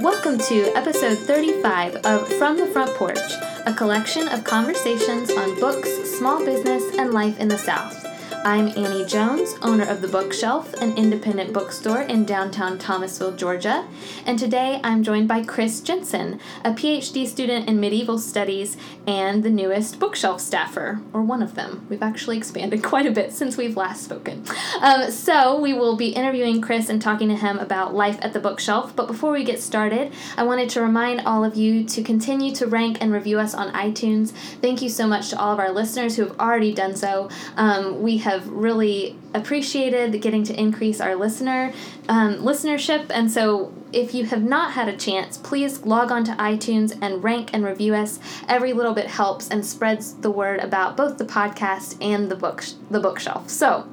Welcome to episode 35 of From the Front Porch, a collection of conversations on books, small business, and life in the South. I'm Annie Jones, owner of The Bookshelf, an independent bookstore in downtown Thomasville, Georgia. And today I'm joined by Chris Jensen, a PhD student in medieval studies and the newest bookshelf staffer, or one of them. We've actually expanded quite a bit since we've last spoken. Um, so we will be interviewing Chris and talking to him about life at the bookshelf. But before we get started, I wanted to remind all of you to continue to rank and review us on iTunes. Thank you so much to all of our listeners who have already done so. Um, we have have really appreciated getting to increase our listener um, listenership. And so, if you have not had a chance, please log on to iTunes and rank and review us. Every little bit helps and spreads the word about both the podcast and the book the bookshelf. So,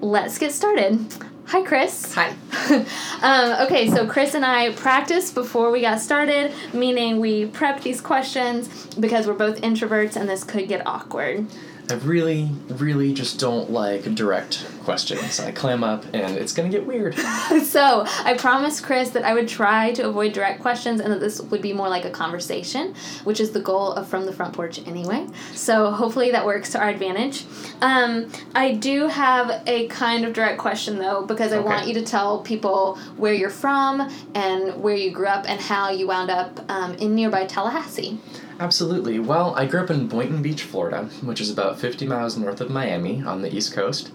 let's get started. Hi, Chris. Hi. um, okay, so Chris and I practiced before we got started, meaning we prepped these questions because we're both introverts and this could get awkward. I really, really just don't like direct questions. I clam up and it's gonna get weird. so I promised Chris that I would try to avoid direct questions and that this would be more like a conversation, which is the goal of From the Front Porch anyway. So hopefully that works to our advantage. Um, I do have a kind of direct question though, because I okay. want you to tell people where you're from and where you grew up and how you wound up um, in nearby Tallahassee. Absolutely. Well, I grew up in Boynton Beach, Florida, which is about 50 miles north of Miami on the East Coast.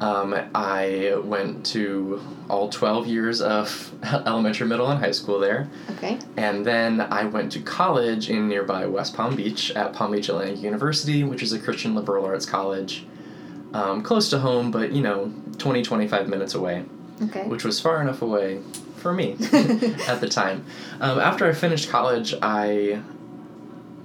Um, I went to all 12 years of elementary, middle, and high school there. Okay. And then I went to college in nearby West Palm Beach at Palm Beach Atlantic University, which is a Christian liberal arts college. Um, close to home, but you know, 20, 25 minutes away. Okay. Which was far enough away for me at the time. Um, after I finished college, I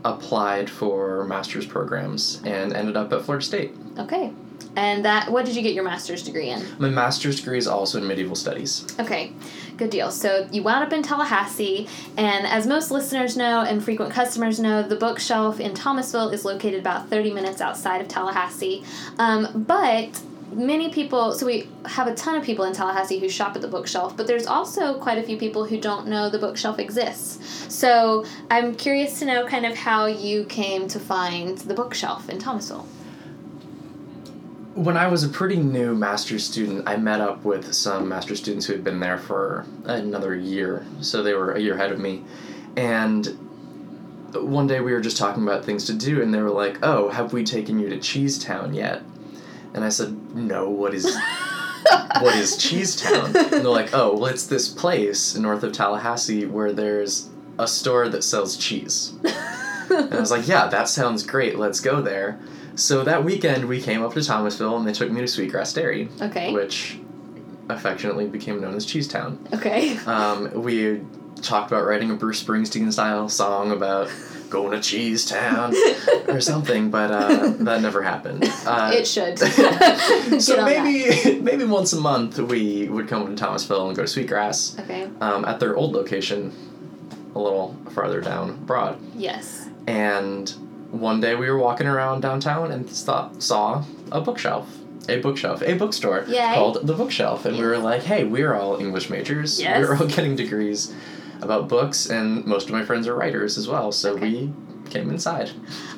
applied for master's programs and ended up at Florida State. Okay. And that what did you get your master's degree in? My master's degree is also in medieval studies. Okay. Good deal. So you wound up in Tallahassee, and as most listeners know and frequent customers know, the bookshelf in Thomasville is located about 30 minutes outside of Tallahassee. Um, but many people so we have a ton of people in tallahassee who shop at the bookshelf but there's also quite a few people who don't know the bookshelf exists. So i'm curious to know kind of how you came to find the bookshelf in thomasville. When i was a pretty new master's student i met up with some master's students who had been there for another year. So they were a year ahead of me. And one day we were just talking about things to do and they were like oh have we taken you to cheesetown yet and I said, no, what is what is Cheesetown? And they're like, oh, well, it's this place north of Tallahassee where there's a store that sells cheese. and I was like, yeah, that sounds great. Let's go there. So that weekend we came up to Thomasville and they took me to Sweetgrass Dairy. Okay. Which affectionately became known as Cheesetown. Okay. Um, we talked about writing a Bruce Springsteen style song about going to Cheese Town or something, but uh, that never happened. Uh, it should. so maybe maybe once a month we would come to Thomasville and go to Sweetgrass. Okay. Um, at their old location, a little farther down Broad. Yes. And one day we were walking around downtown and saw, saw a bookshelf a bookshelf, a bookstore Yay. called The Bookshelf. And yes. we were like, hey, we're all English majors. Yes. We're all getting degrees about books, and most of my friends are writers as well. So okay. we came inside.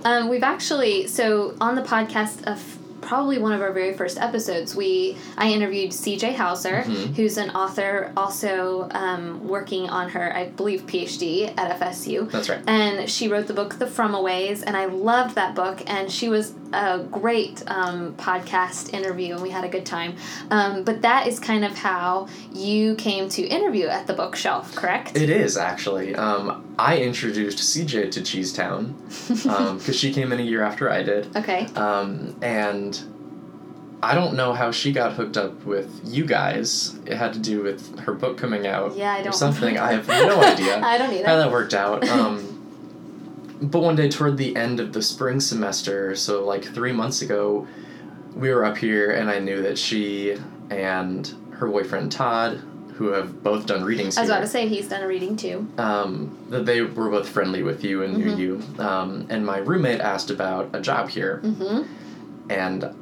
Um, we've actually so on the podcast of probably one of our very first episodes, we I interviewed C.J. Hauser, mm-hmm. who's an author, also um, working on her, I believe, PhD at FSU. That's right. And she wrote the book The from From-Aways, and I loved that book. And she was a great um, podcast interview, and we had a good time. Um, but that is kind of how you came to interview at the bookshelf, correct? It is actually. Um, I introduced CJ to Cheesetown because um, she came in a year after I did. Okay. Um, and I don't know how she got hooked up with you guys. It had to do with her book coming out. Yeah, I don't. Or something. I have no idea. I don't either. How that worked out. But one day toward the end of the spring semester, so like three months ago, we were up here, and I knew that she and her boyfriend Todd who have both done readings. I was here, about to say he's done a reading too. Um, that they were both friendly with you and mm-hmm. knew you. Um, and my roommate asked about a job here, mm-hmm. and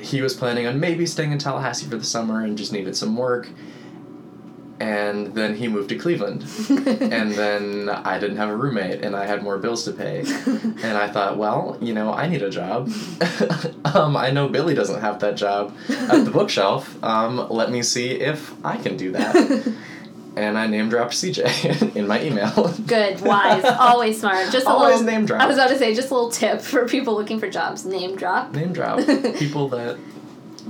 he was planning on maybe staying in Tallahassee for the summer and just needed some work. And then he moved to Cleveland. and then I didn't have a roommate and I had more bills to pay. and I thought, well, you know, I need a job. um, I know Billy doesn't have that job at the bookshelf. Um, let me see if I can do that. and I name dropped CJ in my email. Good, wise, always smart. Just a Always little name drop. I was about to say just a little tip for people looking for jobs. Name drop. name drop people that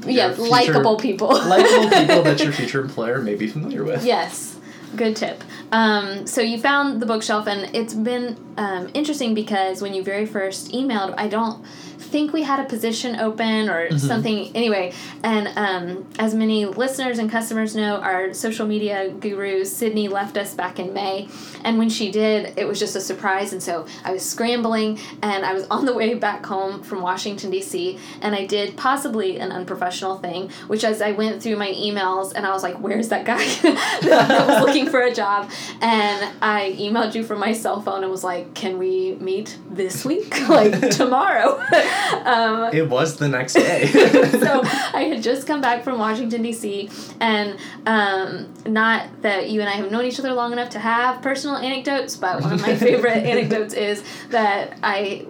Yeah, likable people. likable people that your future employer may be familiar with. Yes, good tip. Um, so you found the bookshelf, and it's been um, interesting because when you very first emailed, I don't think we had a position open or Mm-hmm. something anyway. And um, as many listeners and customers know, our social media guru Sydney left us back in May, and when she did, it was just a surprise. And so I was scrambling, and I was on the way back home from Washington D.C. and I did possibly an unprofessional thing, which as I went through my emails, and I was like, "Where's that guy that, that was looking for a job?" And I emailed you from my cell phone and was like, "Can we meet this week, like tomorrow?" um, It was the next day. so I had just come back from Washington D.C. and um, not that you and I have known each other long enough to have personal anecdotes, but one of my favorite anecdotes is that I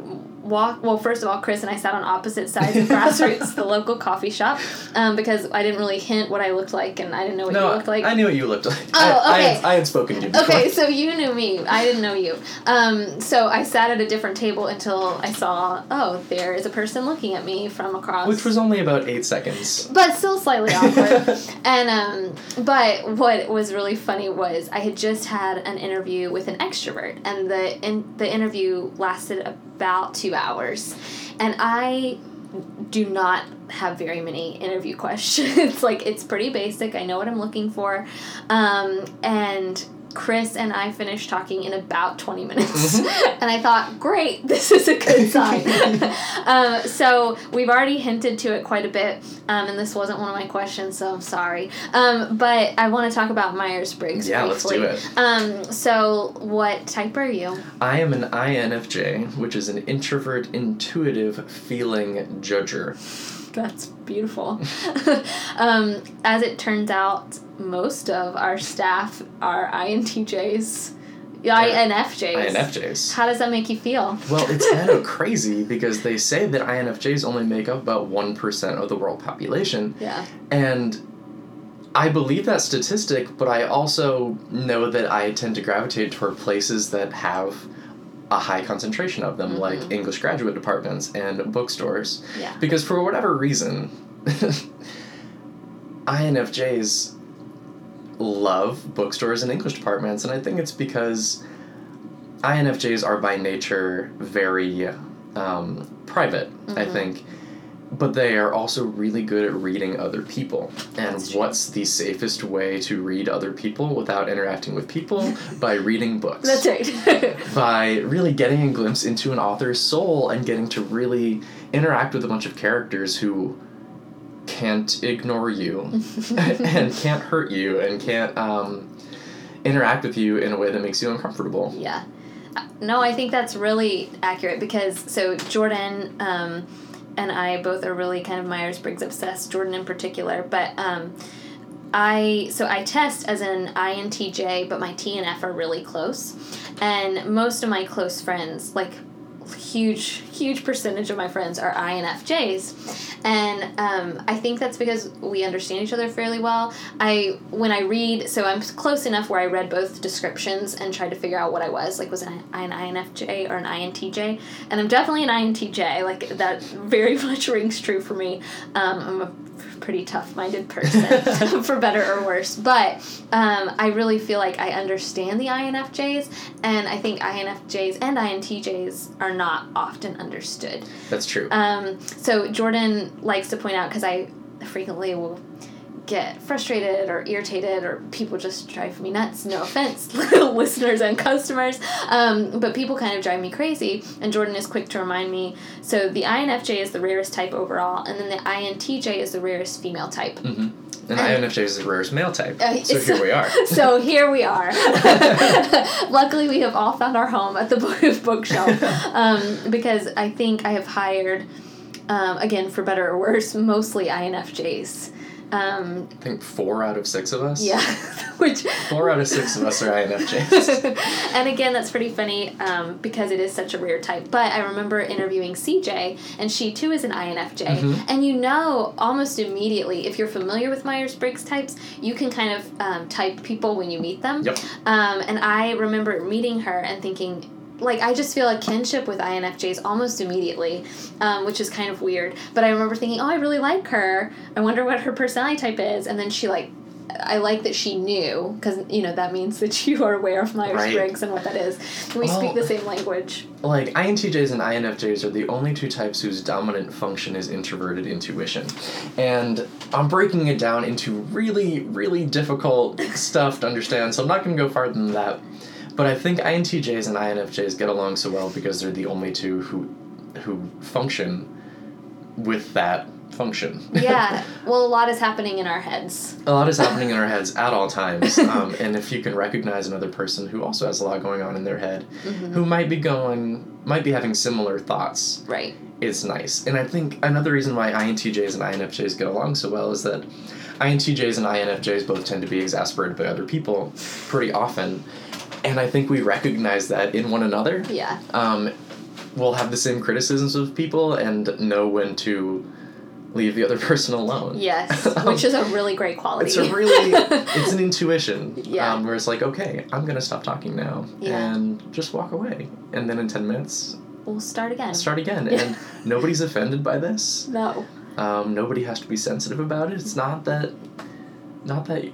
walk. Well, first of all, Chris and I sat on opposite sides of Grassroots, the local coffee shop, um, because I didn't really hint what I looked like, and I didn't know what no, you looked like. I knew what you looked like. Oh, I, I, okay. had, I had spoken to you before. Okay, so you knew me. I didn't know you. Um, so I sat at a different table until I saw, oh, there is a person looking at me from across. Which was only about eight seconds. but still slightly awkward. and um, but what was really funny was I had just had an interview with an extrovert, and the in, the interview lasted about two hours, and I do not have very many interview questions. like it's pretty basic. I know what I'm looking for, um, and. Chris and I finished talking in about 20 minutes. and I thought, great, this is a good sign. um, so we've already hinted to it quite a bit, um, and this wasn't one of my questions, so I'm sorry. Um, but I want to talk about Myers Briggs Yeah, let's do it. Um, so, what type are you? I am an INFJ, which is an introvert, intuitive, feeling judger. That's beautiful. um, as it turns out, most of our staff are INTJs, INFJs. INFJs. How does that make you feel? Well, it's kind of crazy because they say that INFJs only make up about 1% of the world population. Yeah. And I believe that statistic, but I also know that I tend to gravitate toward places that have a high concentration of them, like English graduate departments and bookstores. Yeah. Because for whatever reason, INFJs love bookstores and English departments, and I think it's because INFJs are by nature very um, private, I Mhm. think. But they are also really good at reading other people. And what's the safest way to read other people without interacting with people? by reading books That's right. by really getting a glimpse into an author's soul and getting to really interact with a bunch of characters who can't ignore you and can't hurt you and can't um, interact with you in a way that makes you uncomfortable. Yeah. Uh, No, I think that's really accurate because so Jordan um, and I both are really kind of Myers Briggs obsessed. Jordan in particular, but um, I so I test as an INTJ, but my T and F are really close, and most of my close friends like huge huge percentage of my friends are INFJs and um, I think that's because we understand each other fairly well. I when I read so I'm close enough where I read both descriptions and tried to figure out what I was like was I an INFJ or an INTJ and I'm definitely an INTJ like that very much rings true for me. Um, I'm a pretty tough-minded person for better or worse but um, I really feel like I understand the INFJs and I think INFJs and INTJs are not often understood That's true. um, so Jordan likes to point out because I frequently will get frustrated or irritated or people just drive me nuts. No offense, listeners and customers, um, but people kind of drive me crazy. And Jordan is quick to remind me. So the INFJ is the rarest type overall, and then the INTJ is the rarest female type. Mm-hmm. And INFJ is the rarest male type. Uh, so it's- here we are. so here we are. Luckily, we have all found our home at the book bookshelf um, because I think I have hired, um, again for better or worse, mostly INFJs Um, I think four out of six of us. yeah, which Four out of six of us are INFJs. and again, that's pretty funny um, because it is such a rare type. But I remember interviewing CJ, and she too is an INFJ. Mhm. And you know almost immediately, if you're familiar with Myers Briggs types, you can kind of um, type people when you meet them. Yep. Um, and I remember meeting her and thinking, like I just feel a kinship with INFJs almost immediately, um, which is kind of weird. But I remember thinking, oh, I really like her. I wonder what her personality type is. And then she like, I like that she knew because you know that means that you are aware of Myers Right. Briggs and what that is. We Well- speak the same language. like INTJs and INFJs are the only two types whose dominant function is introverted intuition. And I'm breaking it down into really, really difficult stuff to understand, so I'm not going to go farther than that. But I think INTJs and INFJs get along so well because they're the only two who who function with that function. Yeah. well, a lot is happening in our heads. a lot is happening in our heads at all times. Um, and if you can recognize another person who also has a lot going on in their head, who might be going, might be having similar thoughts, Right. it's nice. And I think another reason why INTJs and INFJs get along so well is that INTJs and INFJs both tend to be exasperated by other people pretty often. And I think we recognize that in one another. Yeah. Um, we'll have the same criticisms of people and know when to leave the other person alone. Yes. Um, Which is a really great quality. it's a really it's an intuition Yeah. um, where it's like okay i'm gonna stop talking now Yeah. and just walk away and then in 10 minutes we'll start again. start again and nobody's offended by this No. um, nobody has to be sensitive about it it's not that not that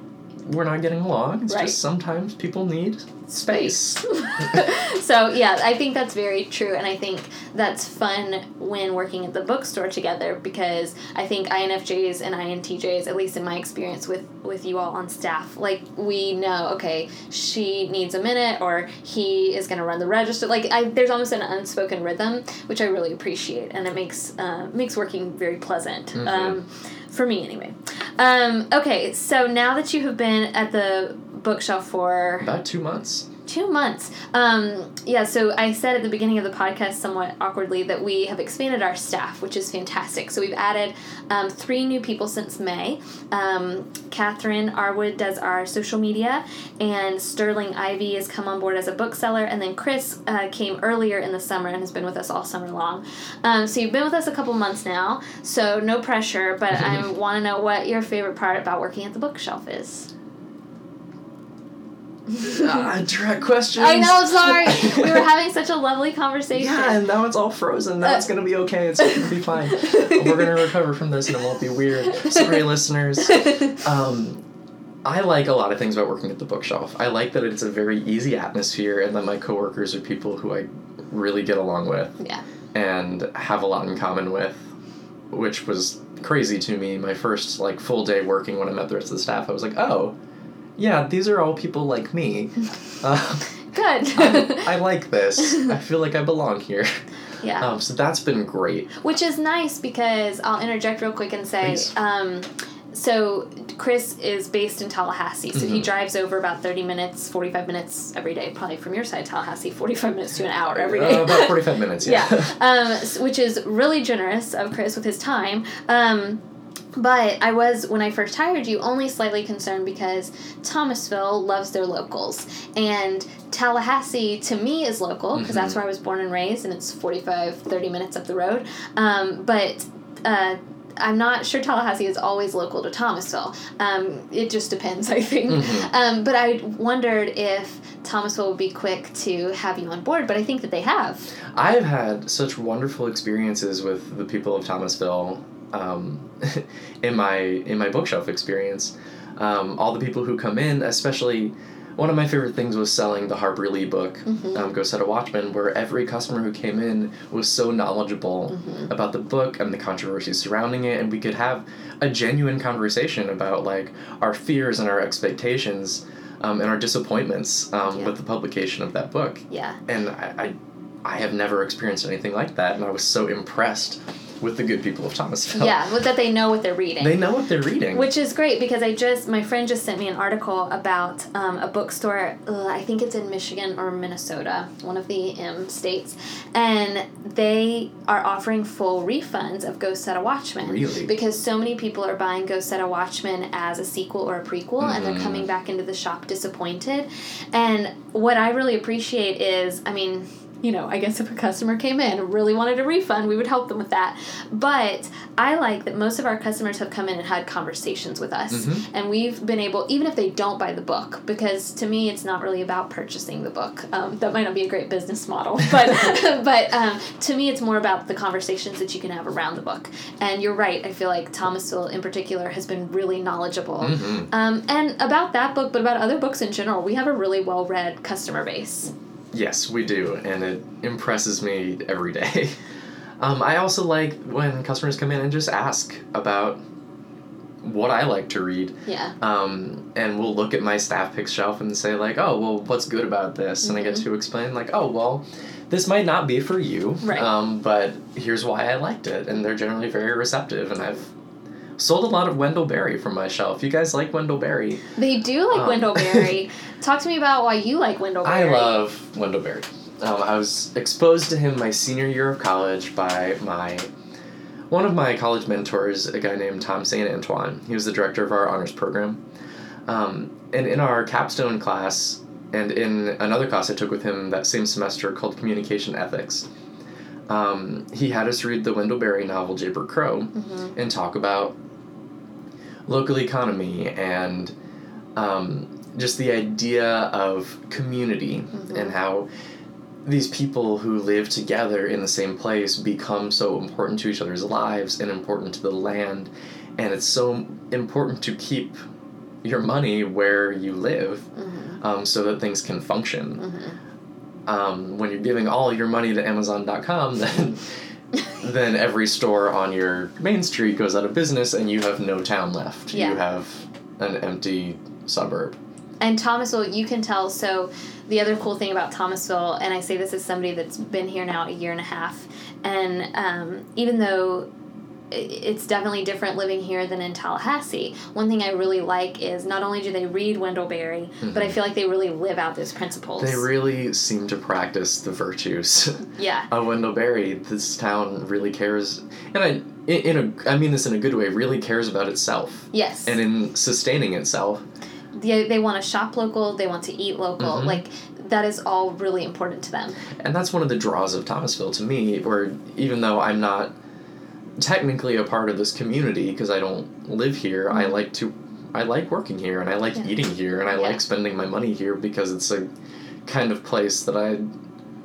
we're not getting along it's Right. just sometimes people need space so yeah, I think that's very true, and I think that's fun when working at the bookstore together because I think INFJs and INTJs, at least in my experience with with you all on staff, like we know, okay, she needs a minute, or he is going to run the register. Like I, there's almost an unspoken rhythm, which I really appreciate, and it makes uh, makes working very pleasant. Mhm. Um, for me anyway. Um, okay, so now that you have been at the bookshelf for about two months Two months. Um, yeah, so I said at the beginning of the podcast, somewhat awkwardly, that we have expanded our staff, which is fantastic. So we've added um, three new people since May. Um, Catherine Arwood does our social media, and Sterling Ivy has come on board as a bookseller, and then Chris uh, came earlier in the summer and has been with us all summer long. Um, so you've been with us a couple months now, so no pressure, but I want to know what your favorite part about working at the bookshelf is. Ah, direct questions I know, sorry. we were having such a lovely conversation. Yeah, and now it's all frozen. Now it's gonna be okay. It's gonna be fine. We're gonna recover from this, and it won't be weird. Sorry, listeners. Um, I like a lot of things about working at the bookshelf. I like that it's a very easy atmosphere, and that my coworkers are people who I really get along with yeah. and have a lot in common with, which was crazy to me. My first like full day working when I met the rest of the staff, I was like, oh, yeah, these are all people like me. Uh, Good. I, I like this. I feel like I belong here. yeah. Um, so that's been great. Which is nice because I'll interject real quick and say, um, so Chris is based in Tallahassee, so he Mhm. drives over about 30 minutes, 45 minutes every day, probably from your side, Tallahassee, 45 minutes to an hour every day. Uh, about 45 minutes, yeah. yeah. Um, which is really generous of Chris with his time. Um, but I was, when I first hired you, only slightly concerned because Thomasville loves their locals. And Tallahassee, to me, is local because that's Mhm. where I was born and raised, and it's 45, 30 minutes up the road. Um, but uh, I'm not sure Tallahassee is always local to Thomasville. Um, it just depends, I think. Mhm. Um, but I wondered if Thomasville would be quick to have you on board, but I think that they have. I've had such wonderful experiences with the people of Thomasville um, in my in my bookshelf experience. Um, all the people who come in, especially one of my favorite things was selling the Harper Lee book, Mhm. um, Go Set a Watchman, where every customer who came in was so knowledgeable Mhm. about the book and the controversies surrounding it, and we could have a genuine conversation about like our fears and our expectations um, and our disappointments um, Yeah. with the publication of that book Yeah. and I, I I have never experienced anything like that, and I was so impressed with the good people of Thomasville. Yeah, with that they know what they're reading. They know what they're reading. Which is great because I just my friend just sent me an article about um, a bookstore. Uh, I think it's in Michigan or Minnesota, one of the M states, and they are offering full refunds of Go Set a Watchman. Really? Because so many people are buying Go Set a Watchman as a sequel or a prequel, and they're Mhm. coming back into the shop disappointed. And what I really appreciate is, I mean. You know, I guess if a customer came in and really wanted a refund, we would help them with that. But I like that most of our customers have come in and had conversations with us. Mhm. And we've been able, even if they don't buy the book, because to me it's not really about purchasing the book. Um, that might not be a great business model, but but um, to me it's more about the conversations that you can have around the book. And you're right. I feel like Thomasville in particular has been really knowledgeable. Mhm. Um, and about that book, but about other books in general, we have a really well read customer base. Yes, we do, and it impresses me every day. Um, I also like when customers come in and just ask about what I like to read. Yeah. Um, and we'll look at my staff pick shelf and say like, oh, well, what's good about this? And I get Mhm. to explain like, oh, well, this might not be for you, Right. um, but here's why I liked it, and they're generally very receptive. And I've sold a lot of Wendell Berry from my shelf. You guys like Wendell Berry? They do like Um, Wendell Berry. Talk to me about why you like Wendell I love Wendell Berry. Um, I was exposed to him my senior year of college by my one of my college mentors, a guy named Tom Saint Antoine. He was the director of our honors program. Um, and in our capstone class, and in another class I took with him that same semester called Communication Ethics, um, he had us read the Wendell Berry novel Jayber Crow Mhm. and talk about local economy and um, just the idea of community Mhm. and how these people who live together in the same place become so important to each other's lives and important to the land and it's so important to keep your money where you live Mhm. um, so that things can function Mhm. Um, when you're giving all your money to Amazon.com, then then every store on your main street goes out of business and you have no town left. Yeah. You have an empty suburb. And Thomasville, you can tell. So, the other cool thing about Thomasville, and I say this as somebody that's been here now a year and a half, and um, even though it's definitely different living here than in Tallahassee, one thing I really like is not only do they read Wendell Berry, but I feel like they really live out those principles. They really seem to practice the virtues yeah. of Wendell Berry. This town really cares, and I in, a I mean this in a good way. Really cares about itself Yes. and in sustaining itself. they, they want to shop local, they want to eat local. Mhm. Like, that is all really important to them. And that's one of the draws of Thomasville to me, where even though I'm not technically a part of this community because I don't live here, I Mhm. like to I like working here and I like Yeah. eating here and I Yeah. like spending my money here because it's a kind of place that I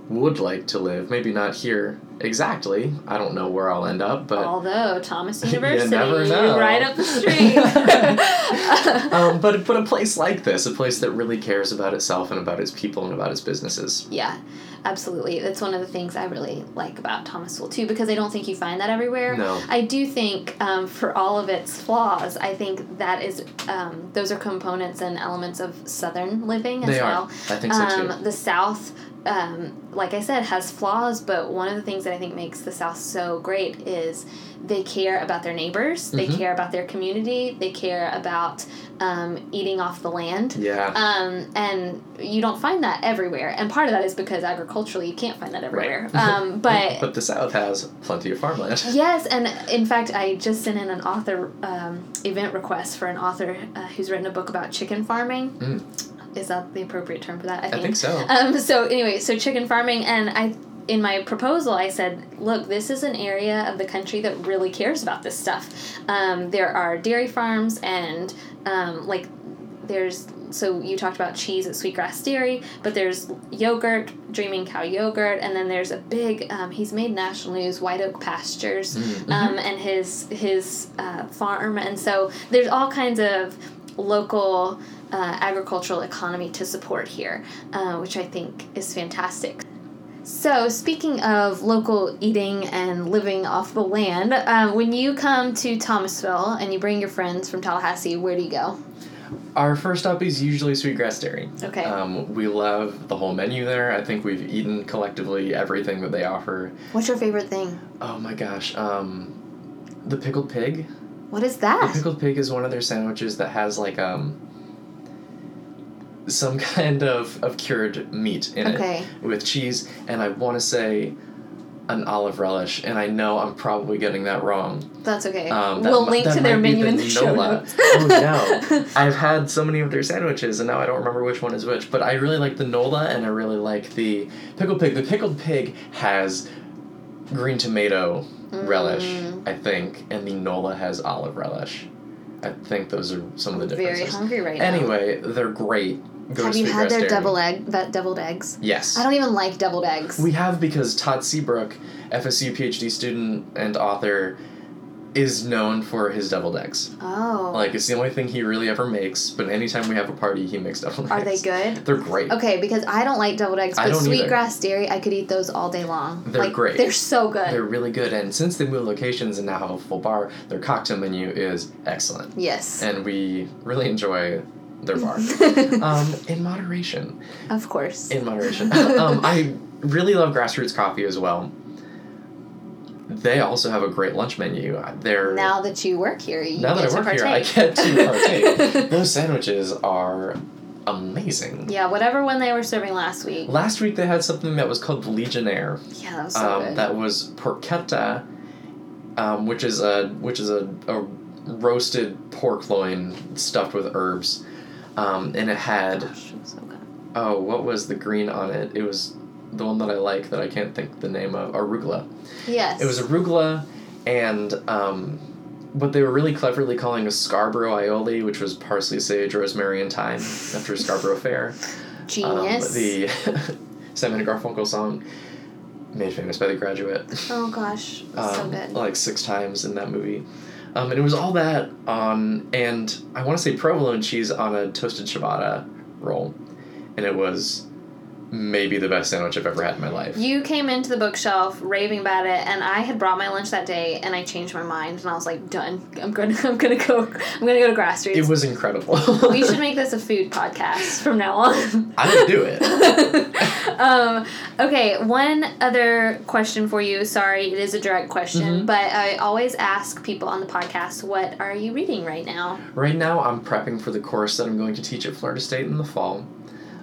would like to live. Maybe not here exactly. I don't know where I'll end up, but Although Thomas University, never know. right up the street. um, but but a place like this, a place that really cares about itself and about its people and about its businesses. yeah, absolutely. That's one of the things I really like about Thomasville too, because I don't think you find that everywhere. No. I do think, um, for all of its flaws, I think that is um, those are components and elements of Southern living as They are. well. I think so too. Um, the South, um, like I said, has flaws, but one of the things that I think makes the South so great is they care about their neighbors, they Mhm. care about their community, they care about um, eating off the land. Yeah. Um, and you don't find that everywhere. And part of that is because agriculturally you can't find that everywhere. Um, but but the South has plenty of farmland. Yes, and in fact, I just sent in an author um, event request for an author uh, who's written a book about chicken farming. Mm. Is that the appropriate term for that? I think so. Um, so anyway, so chicken farming, and I in my proposal I said, look, this is an area of the country that really cares about this stuff. Um, there are dairy farms and um, like there's so you talked about cheese at Sweetgrass Dairy, but there's yogurt, Dreaming Cow yogurt, and then there's a big. Um, he's made national news, White Oak Pastures, Mhm. um, and his his uh, farm, and so there's all kinds of local uh, agricultural economy to support here, uh, which I think is fantastic. So, speaking of local eating and living off the land, um, when you come to Thomasville and you bring your friends from Tallahassee, where do you go? Our first stop is usually Sweetgrass Dairy. Okay. Um, we love the whole menu there. I think we've eaten collectively everything that they offer. What's your favorite thing? Oh my gosh. Um, the pickled pig. What is that? The pickled pig is one of their sandwiches that has like um some kind of, of cured meat in Okay. it with cheese and I want to say an olive relish and I know I'm probably getting that wrong. That's okay. Um, that we'll mi- link to their menu in the the show notes. oh no. I've had so many of their sandwiches and now I don't remember which one is which, but I really like the Nola and I really like the pickled pig. The pickled pig has green tomato relish, Mm. I think, and the Nola has olive relish. I think those are some of the I'm very differences. hungry right now. Anyway, they're great. Go Have you had their double egg that deviled eggs? Yes. I don't even like deviled eggs. We have because Todd Seabrook, FSU PhD student and author, is known for his deviled eggs. oh. Like it's the only thing he really ever makes. But anytime we have a party, he makes deviled Are they good? They're great. Okay, because I don't like deviled eggs, I but sweetgrass dairy, I could eat those all day long. They're like, great. They're so good. They're really good, and since they moved locations and now have a full bar, their cocktail menu is excellent, yes. and we really enjoy their bar. um, in moderation. of course. In moderation. um, I really love Grassroots Coffee as well. They also have a great lunch menu. They're now that you work here, you now get that I to work here, I get to partake. Those sandwiches are amazing. yeah, whatever one they were serving last week. Last week they had something that was called Legionnaire. Yeah, that was so um, good. that was porchetta, um, which is a which is a, a roasted pork loin stuffed with herbs, um, and it had Gosh, so good. oh what was the green on it? It was the one that I like that I can't think the name of arugula. Yes. It was arugula, and um, what they were really cleverly calling a Scarborough aioli, which was parsley, sage, rosemary, and thyme after Scarborough Fair. genius. Um, the Simon and Garfunkel song, made famous by The Graduate. oh gosh, was so um, good. like six times in that movie. Um, and it was all that on, and I want to say provolone cheese on a toasted ciabatta roll, and it was maybe the best sandwich I've ever had in my life. You came into the bookshelf raving about it, and I had brought my lunch that day, and I changed my mind, and I was like, "Done. I'm gonna, I'm gonna go. I'm gonna go to Grass Street. It was incredible. we should make this a food podcast from now on. I would do it. um, okay, one other question for you. Sorry, it is a direct question, Mhm. but I always ask people on the podcast, "What are you reading right now?" Right now, I'm prepping for the course that I'm going to teach at Florida State in the fall.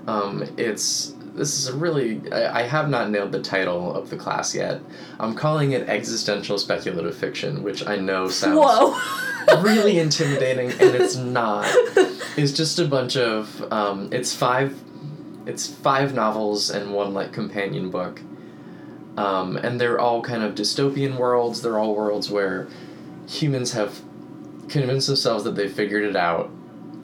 Um, it's this is a really I, I have not nailed the title of the class yet. I'm calling it existential speculative fiction, which I know sounds Whoa. really intimidating, and it's not. It's just a bunch of um, it's five it's five novels and one like companion book. Um, and they're all kind of dystopian worlds. They're all worlds where humans have convinced themselves that they figured it out,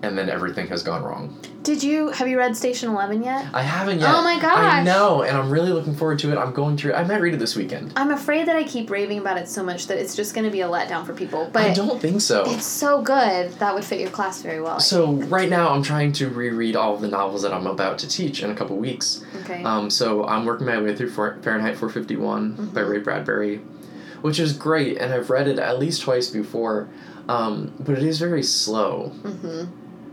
and then everything has gone wrong. Did you have you read Station Eleven yet? I haven't yet. Oh my gosh! I know, and I'm really looking forward to it. I'm going through. I might read it this weekend. I'm afraid that I keep raving about it so much that it's just going to be a letdown for people. But I don't think so. it's so good that would fit your class very well. So right now, I'm trying to reread all of the novels that I'm about to teach in a couple weeks. okay. Um, so I'm working my way through Fahrenheit 451 by Mhm. Ray Bradbury, which is great, and I've read it at least twice before, um, but it is very slow. mm-hmm.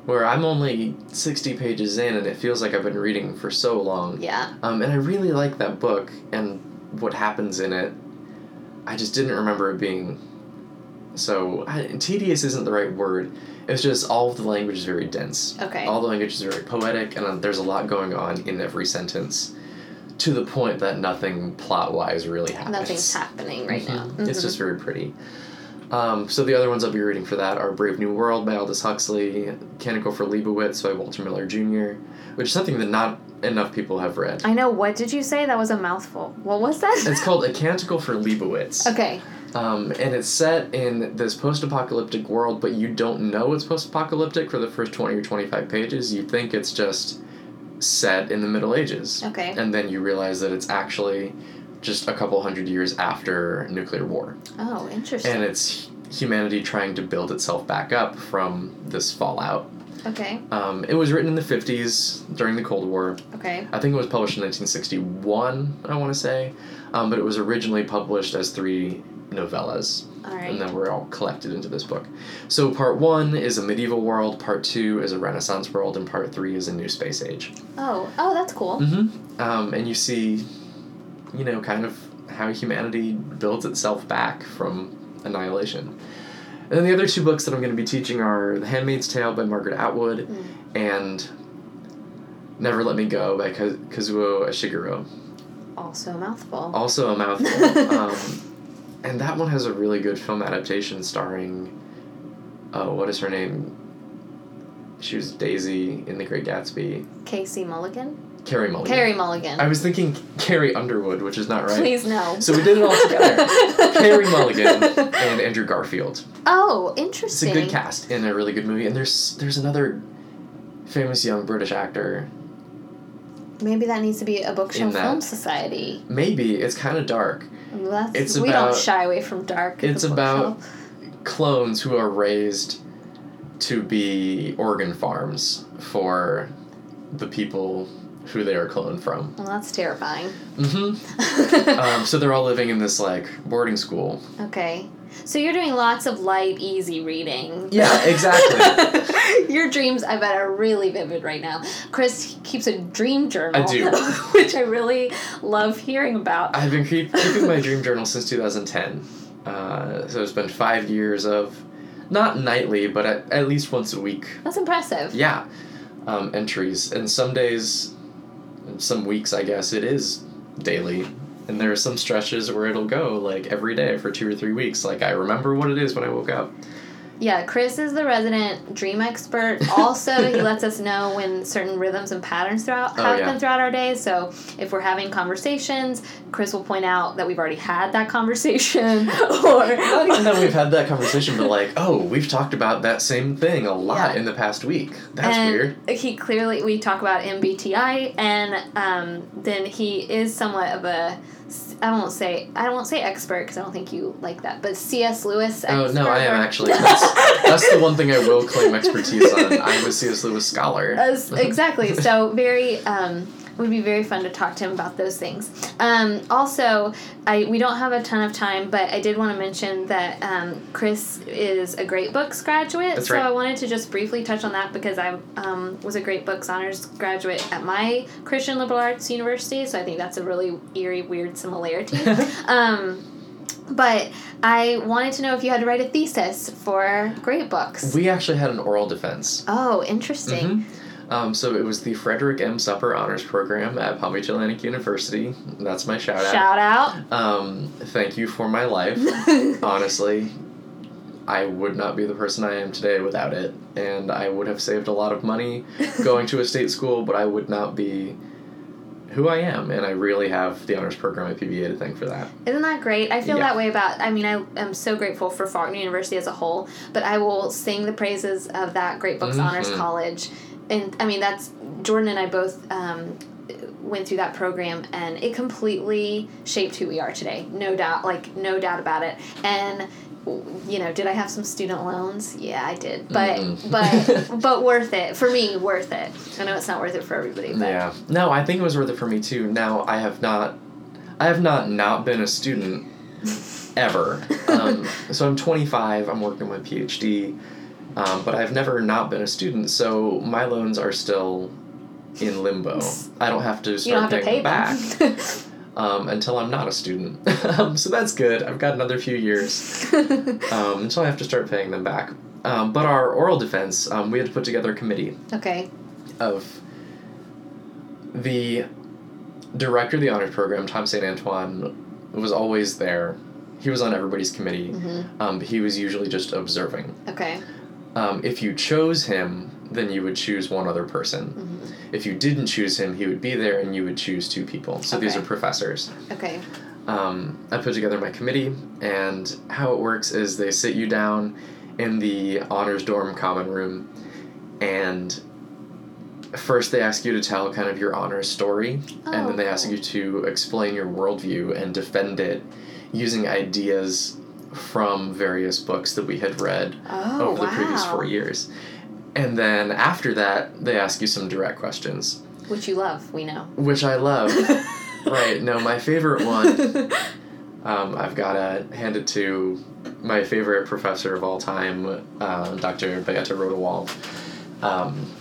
Where I'm only 60 pages in, and it feels like I've been reading for so long. Yeah. Um, and I really like that book and what happens in it. I just didn't remember it being so I, tedious isn't the right word. It's just all of the language is very dense. Okay. All the language is very poetic, and uh, there's a lot going on in every sentence, to the point that nothing plot wise really happens. Nothing's happening right now. Mhm. It's just very pretty. Um, so the other ones I'll be reading for that are Brave New World by Aldous Huxley, Canticle for Leibowitz by Walter Miller Jr., which is something that not enough people have read. I know. What did you say? That was a mouthful. What was that? It's called A Canticle for Leibowitz. okay. Um, and it's set in this post apocalyptic world, but you don't know it's post apocalyptic for the first 20 or 25 pages. You think it's just set in the Middle Ages. Okay. And then you realize that it's actually just a couple hundred years after nuclear war. Oh, interesting. And it's humanity trying to build itself back up from this fallout. okay. Um, it was written in the 50s during the Cold War. Okay. I think it was published in 1961, I want to say. Um, but it was originally published as three novellas. All right. And then we're all collected into this book. So part one is a medieval world, part two is a Renaissance world, and part three is a new space age. Oh, oh, that's cool. Mm-hmm. Um, and you see, you know, kind of how humanity builds itself back from annihilation. And then the other two books that I'm going to be teaching are The Handmaid's Tale by Margaret Atwood Mm. and Never Let Me Go by Kazuo Ishiguro. Also a mouthful. Also a mouthful. um, and that one has a really good film adaptation starring, oh, what is her name? She was Daisy in The Great Gatsby. Casey Mulligan. Carey Mulligan. Carey Mulligan. I was thinking Carrie Underwood, which is not right. Please no. So we did it all together. Carey Mulligan and Andrew Garfield. Oh, interesting. It's a good cast in a really good movie. And there's there's another famous young British actor. Maybe that needs to be a bookshelf film society. Maybe it's kind of dark. That's, It's we about- don't shy away from dark. It's about clones who are raised to be organ farms for the people who they are cloned from. Well, that's terrifying. hmm um, so they're all living in this like boarding school. okay. So you're doing lots of light, easy reading. Yeah, exactly. Your dreams, I bet, are really vivid right now. Chris keeps a dream journal. I do. which I really love hearing about. I've been keep, keeping my dream journal since 2010. Uh, so it's been five years of, not nightly, but at, at least once a week. That's impressive. Yeah, um, entries. And some days, some weeks, I guess, it is daily. And there are some stretches where it'll go like every day for two or three weeks. Like I remember what it is when I woke up. Yeah, Chris is the resident dream expert. Also, he lets us know when certain rhythms and patterns throughout Oh, happen yeah. throughout our day. So if we're having conversations, Chris will point out that we've already had that conversation, Not even that we've had that conversation, but like, oh, we've talked about that same thing a lot Yeah. in the past week. That's and weird. He clearly we talk about MBTI, and um, then he is somewhat of a. I won't say I won't say expert because I don't think you like that, but C.S. Lewis. Oh no, I am actually. That's, that's the one thing I will claim expertise on. I'm a C.S. Lewis scholar. As- exactly. So very um, would be very fun to talk to him about those things. Um, also, I we don't have a ton of time, but I did want to mention that um, Chris is a Great Books graduate. That's right. so. I wanted to just briefly touch on that because I um, was a Great Books honors graduate at my Christian Liberal Arts University. So I think that's a really eerie, weird similarity. um, but I wanted to know if you had to write a thesis for Great Books. we actually had an oral defense. oh, interesting. Mhm. Um, so it was the Frederick M. Supper Honors Program at Palm Beach Atlantic University. That's my shout out. Shout out. Um, thank you for my life. Honestly, I would not be the person I am today without it, and I would have saved a lot of money going to a state school, but I would not be who I am, and I really have the honors program at PBA to thank for that. Isn't that great? I feel Yeah. that way about. I mean, I am so grateful for Faulkner University as a whole, but I will sing the praises of that Great Books Honors Mhm. College, and I mean that's Jordan and I both um, went through that program, and it completely shaped who we are today. No doubt, like no doubt about it. And you know, did I have some student loans? Yeah, I did, but Mhm. but but worth it for me. Worth it. I know it's not worth it for everybody, but Yeah. No, I think it was worth it for me too. Now I have not, I have not not been a student ever. Um, so I'm 25. I'm working with PhD, um, but I've never not been a student. So my loans are still in limbo. I don't have to start have to paying pay them back um, until I'm not a student. um, so that's good. I've got another few years um, until I have to start paying them back. Um, but our oral defense, um, we had to put together a committee okay. of the director of the honors program, Tom St. Antoine, was always there. He was on everybody's committee, hmm um, but he was usually just observing. Okay. Um, if you chose him, then you would choose one other person. hmm If you didn't choose him, he would be there and you would choose two people. So these are professors. Okay. Um, I put together my committee, and how it works is they sit you down in the honors dorm common room, and first they ask you to tell kind of your honors story, and then they ask Oh. you to explain your worldview and defend it using ideas from various books that we had read Oh, over the previous four years. And then after that, they ask you some direct questions, Which you love, we know. which I love. right, no, my favorite one Um, I've got to hand it to my favorite professor of all time, uh, Dr. Beata Rodewald. Um,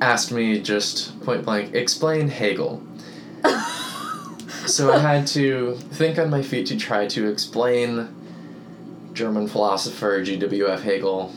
asked me just point blank, explain Hegel. so I had to think on my feet to try to explain German philosopher G.W.F. Hegel.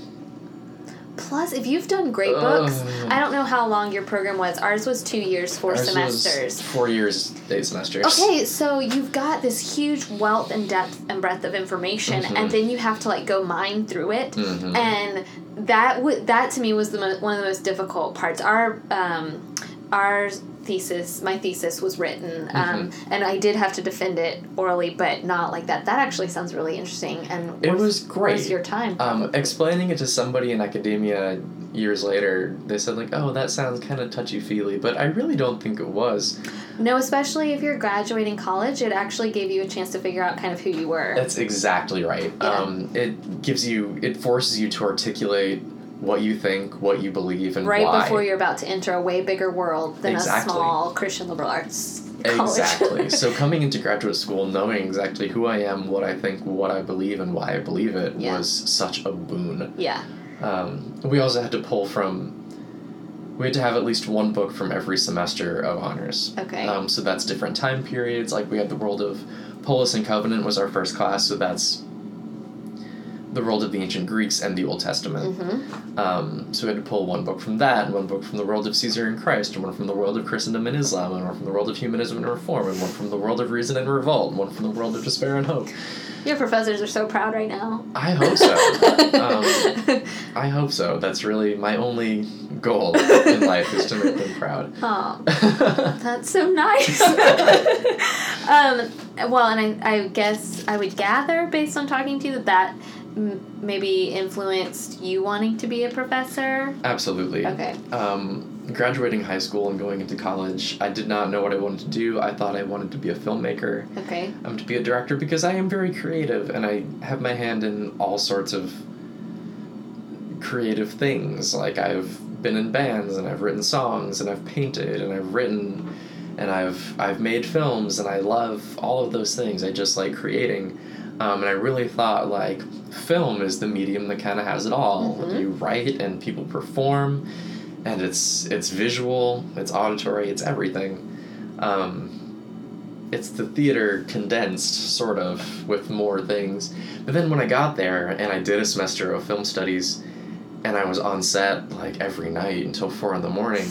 Plus, if you've done great books, I don't know how long your program was. Ours was two years, four semesters. four years, eight semesters. Okay, so you've got this huge wealth and depth and breadth of information, Mhm. and then you have to like go mine through it, Mhm. and that would that to me was the mo- one of the most difficult parts. Our um, our thesis, my thesis was written, um, Mm-hmm. and I did have to defend it orally, but not like that. That actually sounds really interesting, and It worth- was great. your time. Um, explaining it to somebody in academia years later, they said like, "Oh, that sounds kind of touchy feely," but I really don't think it was. no, especially if you're graduating college, it actually gave you a chance to figure out kind of who you were. That's exactly right. Yeah. Um, it gives you, it forces you to articulate what you think, what you believe, and right why. before you're about to enter a way bigger world than Exactly. a small Christian liberal arts college. Exactly. so coming into graduate school, knowing exactly who I am, what I think, what I believe, and why I believe it Yeah. was such a boon. yeah. Um, we also had to pull from. We had to have at least one book from every semester of honors. Okay. Um, so that's different time periods. Like we had the world of Polis and Covenant was our first class, so that's the world of the ancient Greeks and the Old Testament. hmm Um, so we had to pull one book from that, and one book from the world of Caesar and Christ, and one from the world of Christendom and Islam, and one from the world of humanism and reform, and one from the world of reason and revolt, and one from the world of despair and hope. Your professors are so proud right now. I hope so. um, I hope so. That's really my only goal in life is to make them proud. oh, that's so nice. um, well, and I, I guess I would gather based on talking to you that that m- maybe influenced you wanting to be a professor. Absolutely. Okay. Um, graduating high school and going into college, I did not know what I wanted to do. I thought I wanted to be a filmmaker. Okay. I'm to be a director because I am very creative and I have my hand in all sorts of creative things. Like I've been in bands and I've written songs and I've painted and I've written and I've I've made films and I love all of those things. I just like creating. Um, and I really thought like film is the medium that kind of has it all. Mhm. You write and people perform, and it's it's visual, it's auditory, it's everything. Um, it's the theater condensed, sort of, with more things. But then when I got there and I did a semester of film studies, and I was on set like every night until four in the morning,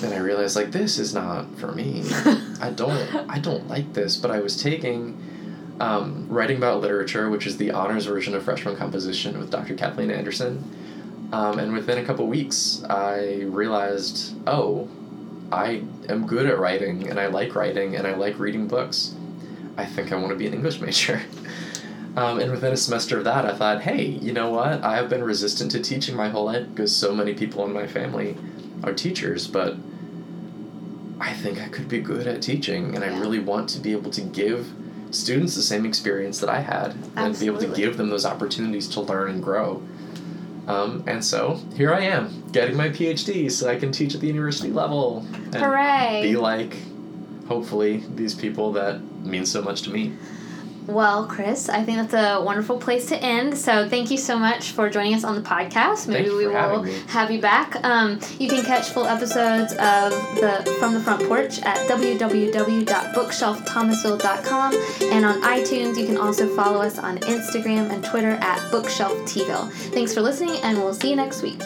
then I realized like this is not for me. I don't I don't like this. But I was taking um, writing about literature, which is the honors version of freshman composition with Dr. Kathleen Anderson. Um, and within a couple weeks, I realized, oh, I am good at writing, and I like writing, and I like reading books. I think I want to be an English major. Um, and within a semester of that, I thought, hey, you know what? I have been resistant to teaching my whole life because so many people in my family are teachers, but I think I could be good at teaching, and I really want to be able to give students the same experience that I had, and be able to give them those opportunities to learn and grow. Um, and so here I am, getting my PhD so I can teach at the university level and Hooray! be like, hopefully, these people that mean so much to me. Well, Chris, I think that's a wonderful place to end. So thank you so much for joining us on the podcast. Maybe we will have you back. Um, you can catch full episodes of the From the Front Porch at www.bookshelfthomasville.com and on iTunes. You can also follow us on Instagram and Twitter at bookshelftville. Thanks for listening, and we'll see you next week.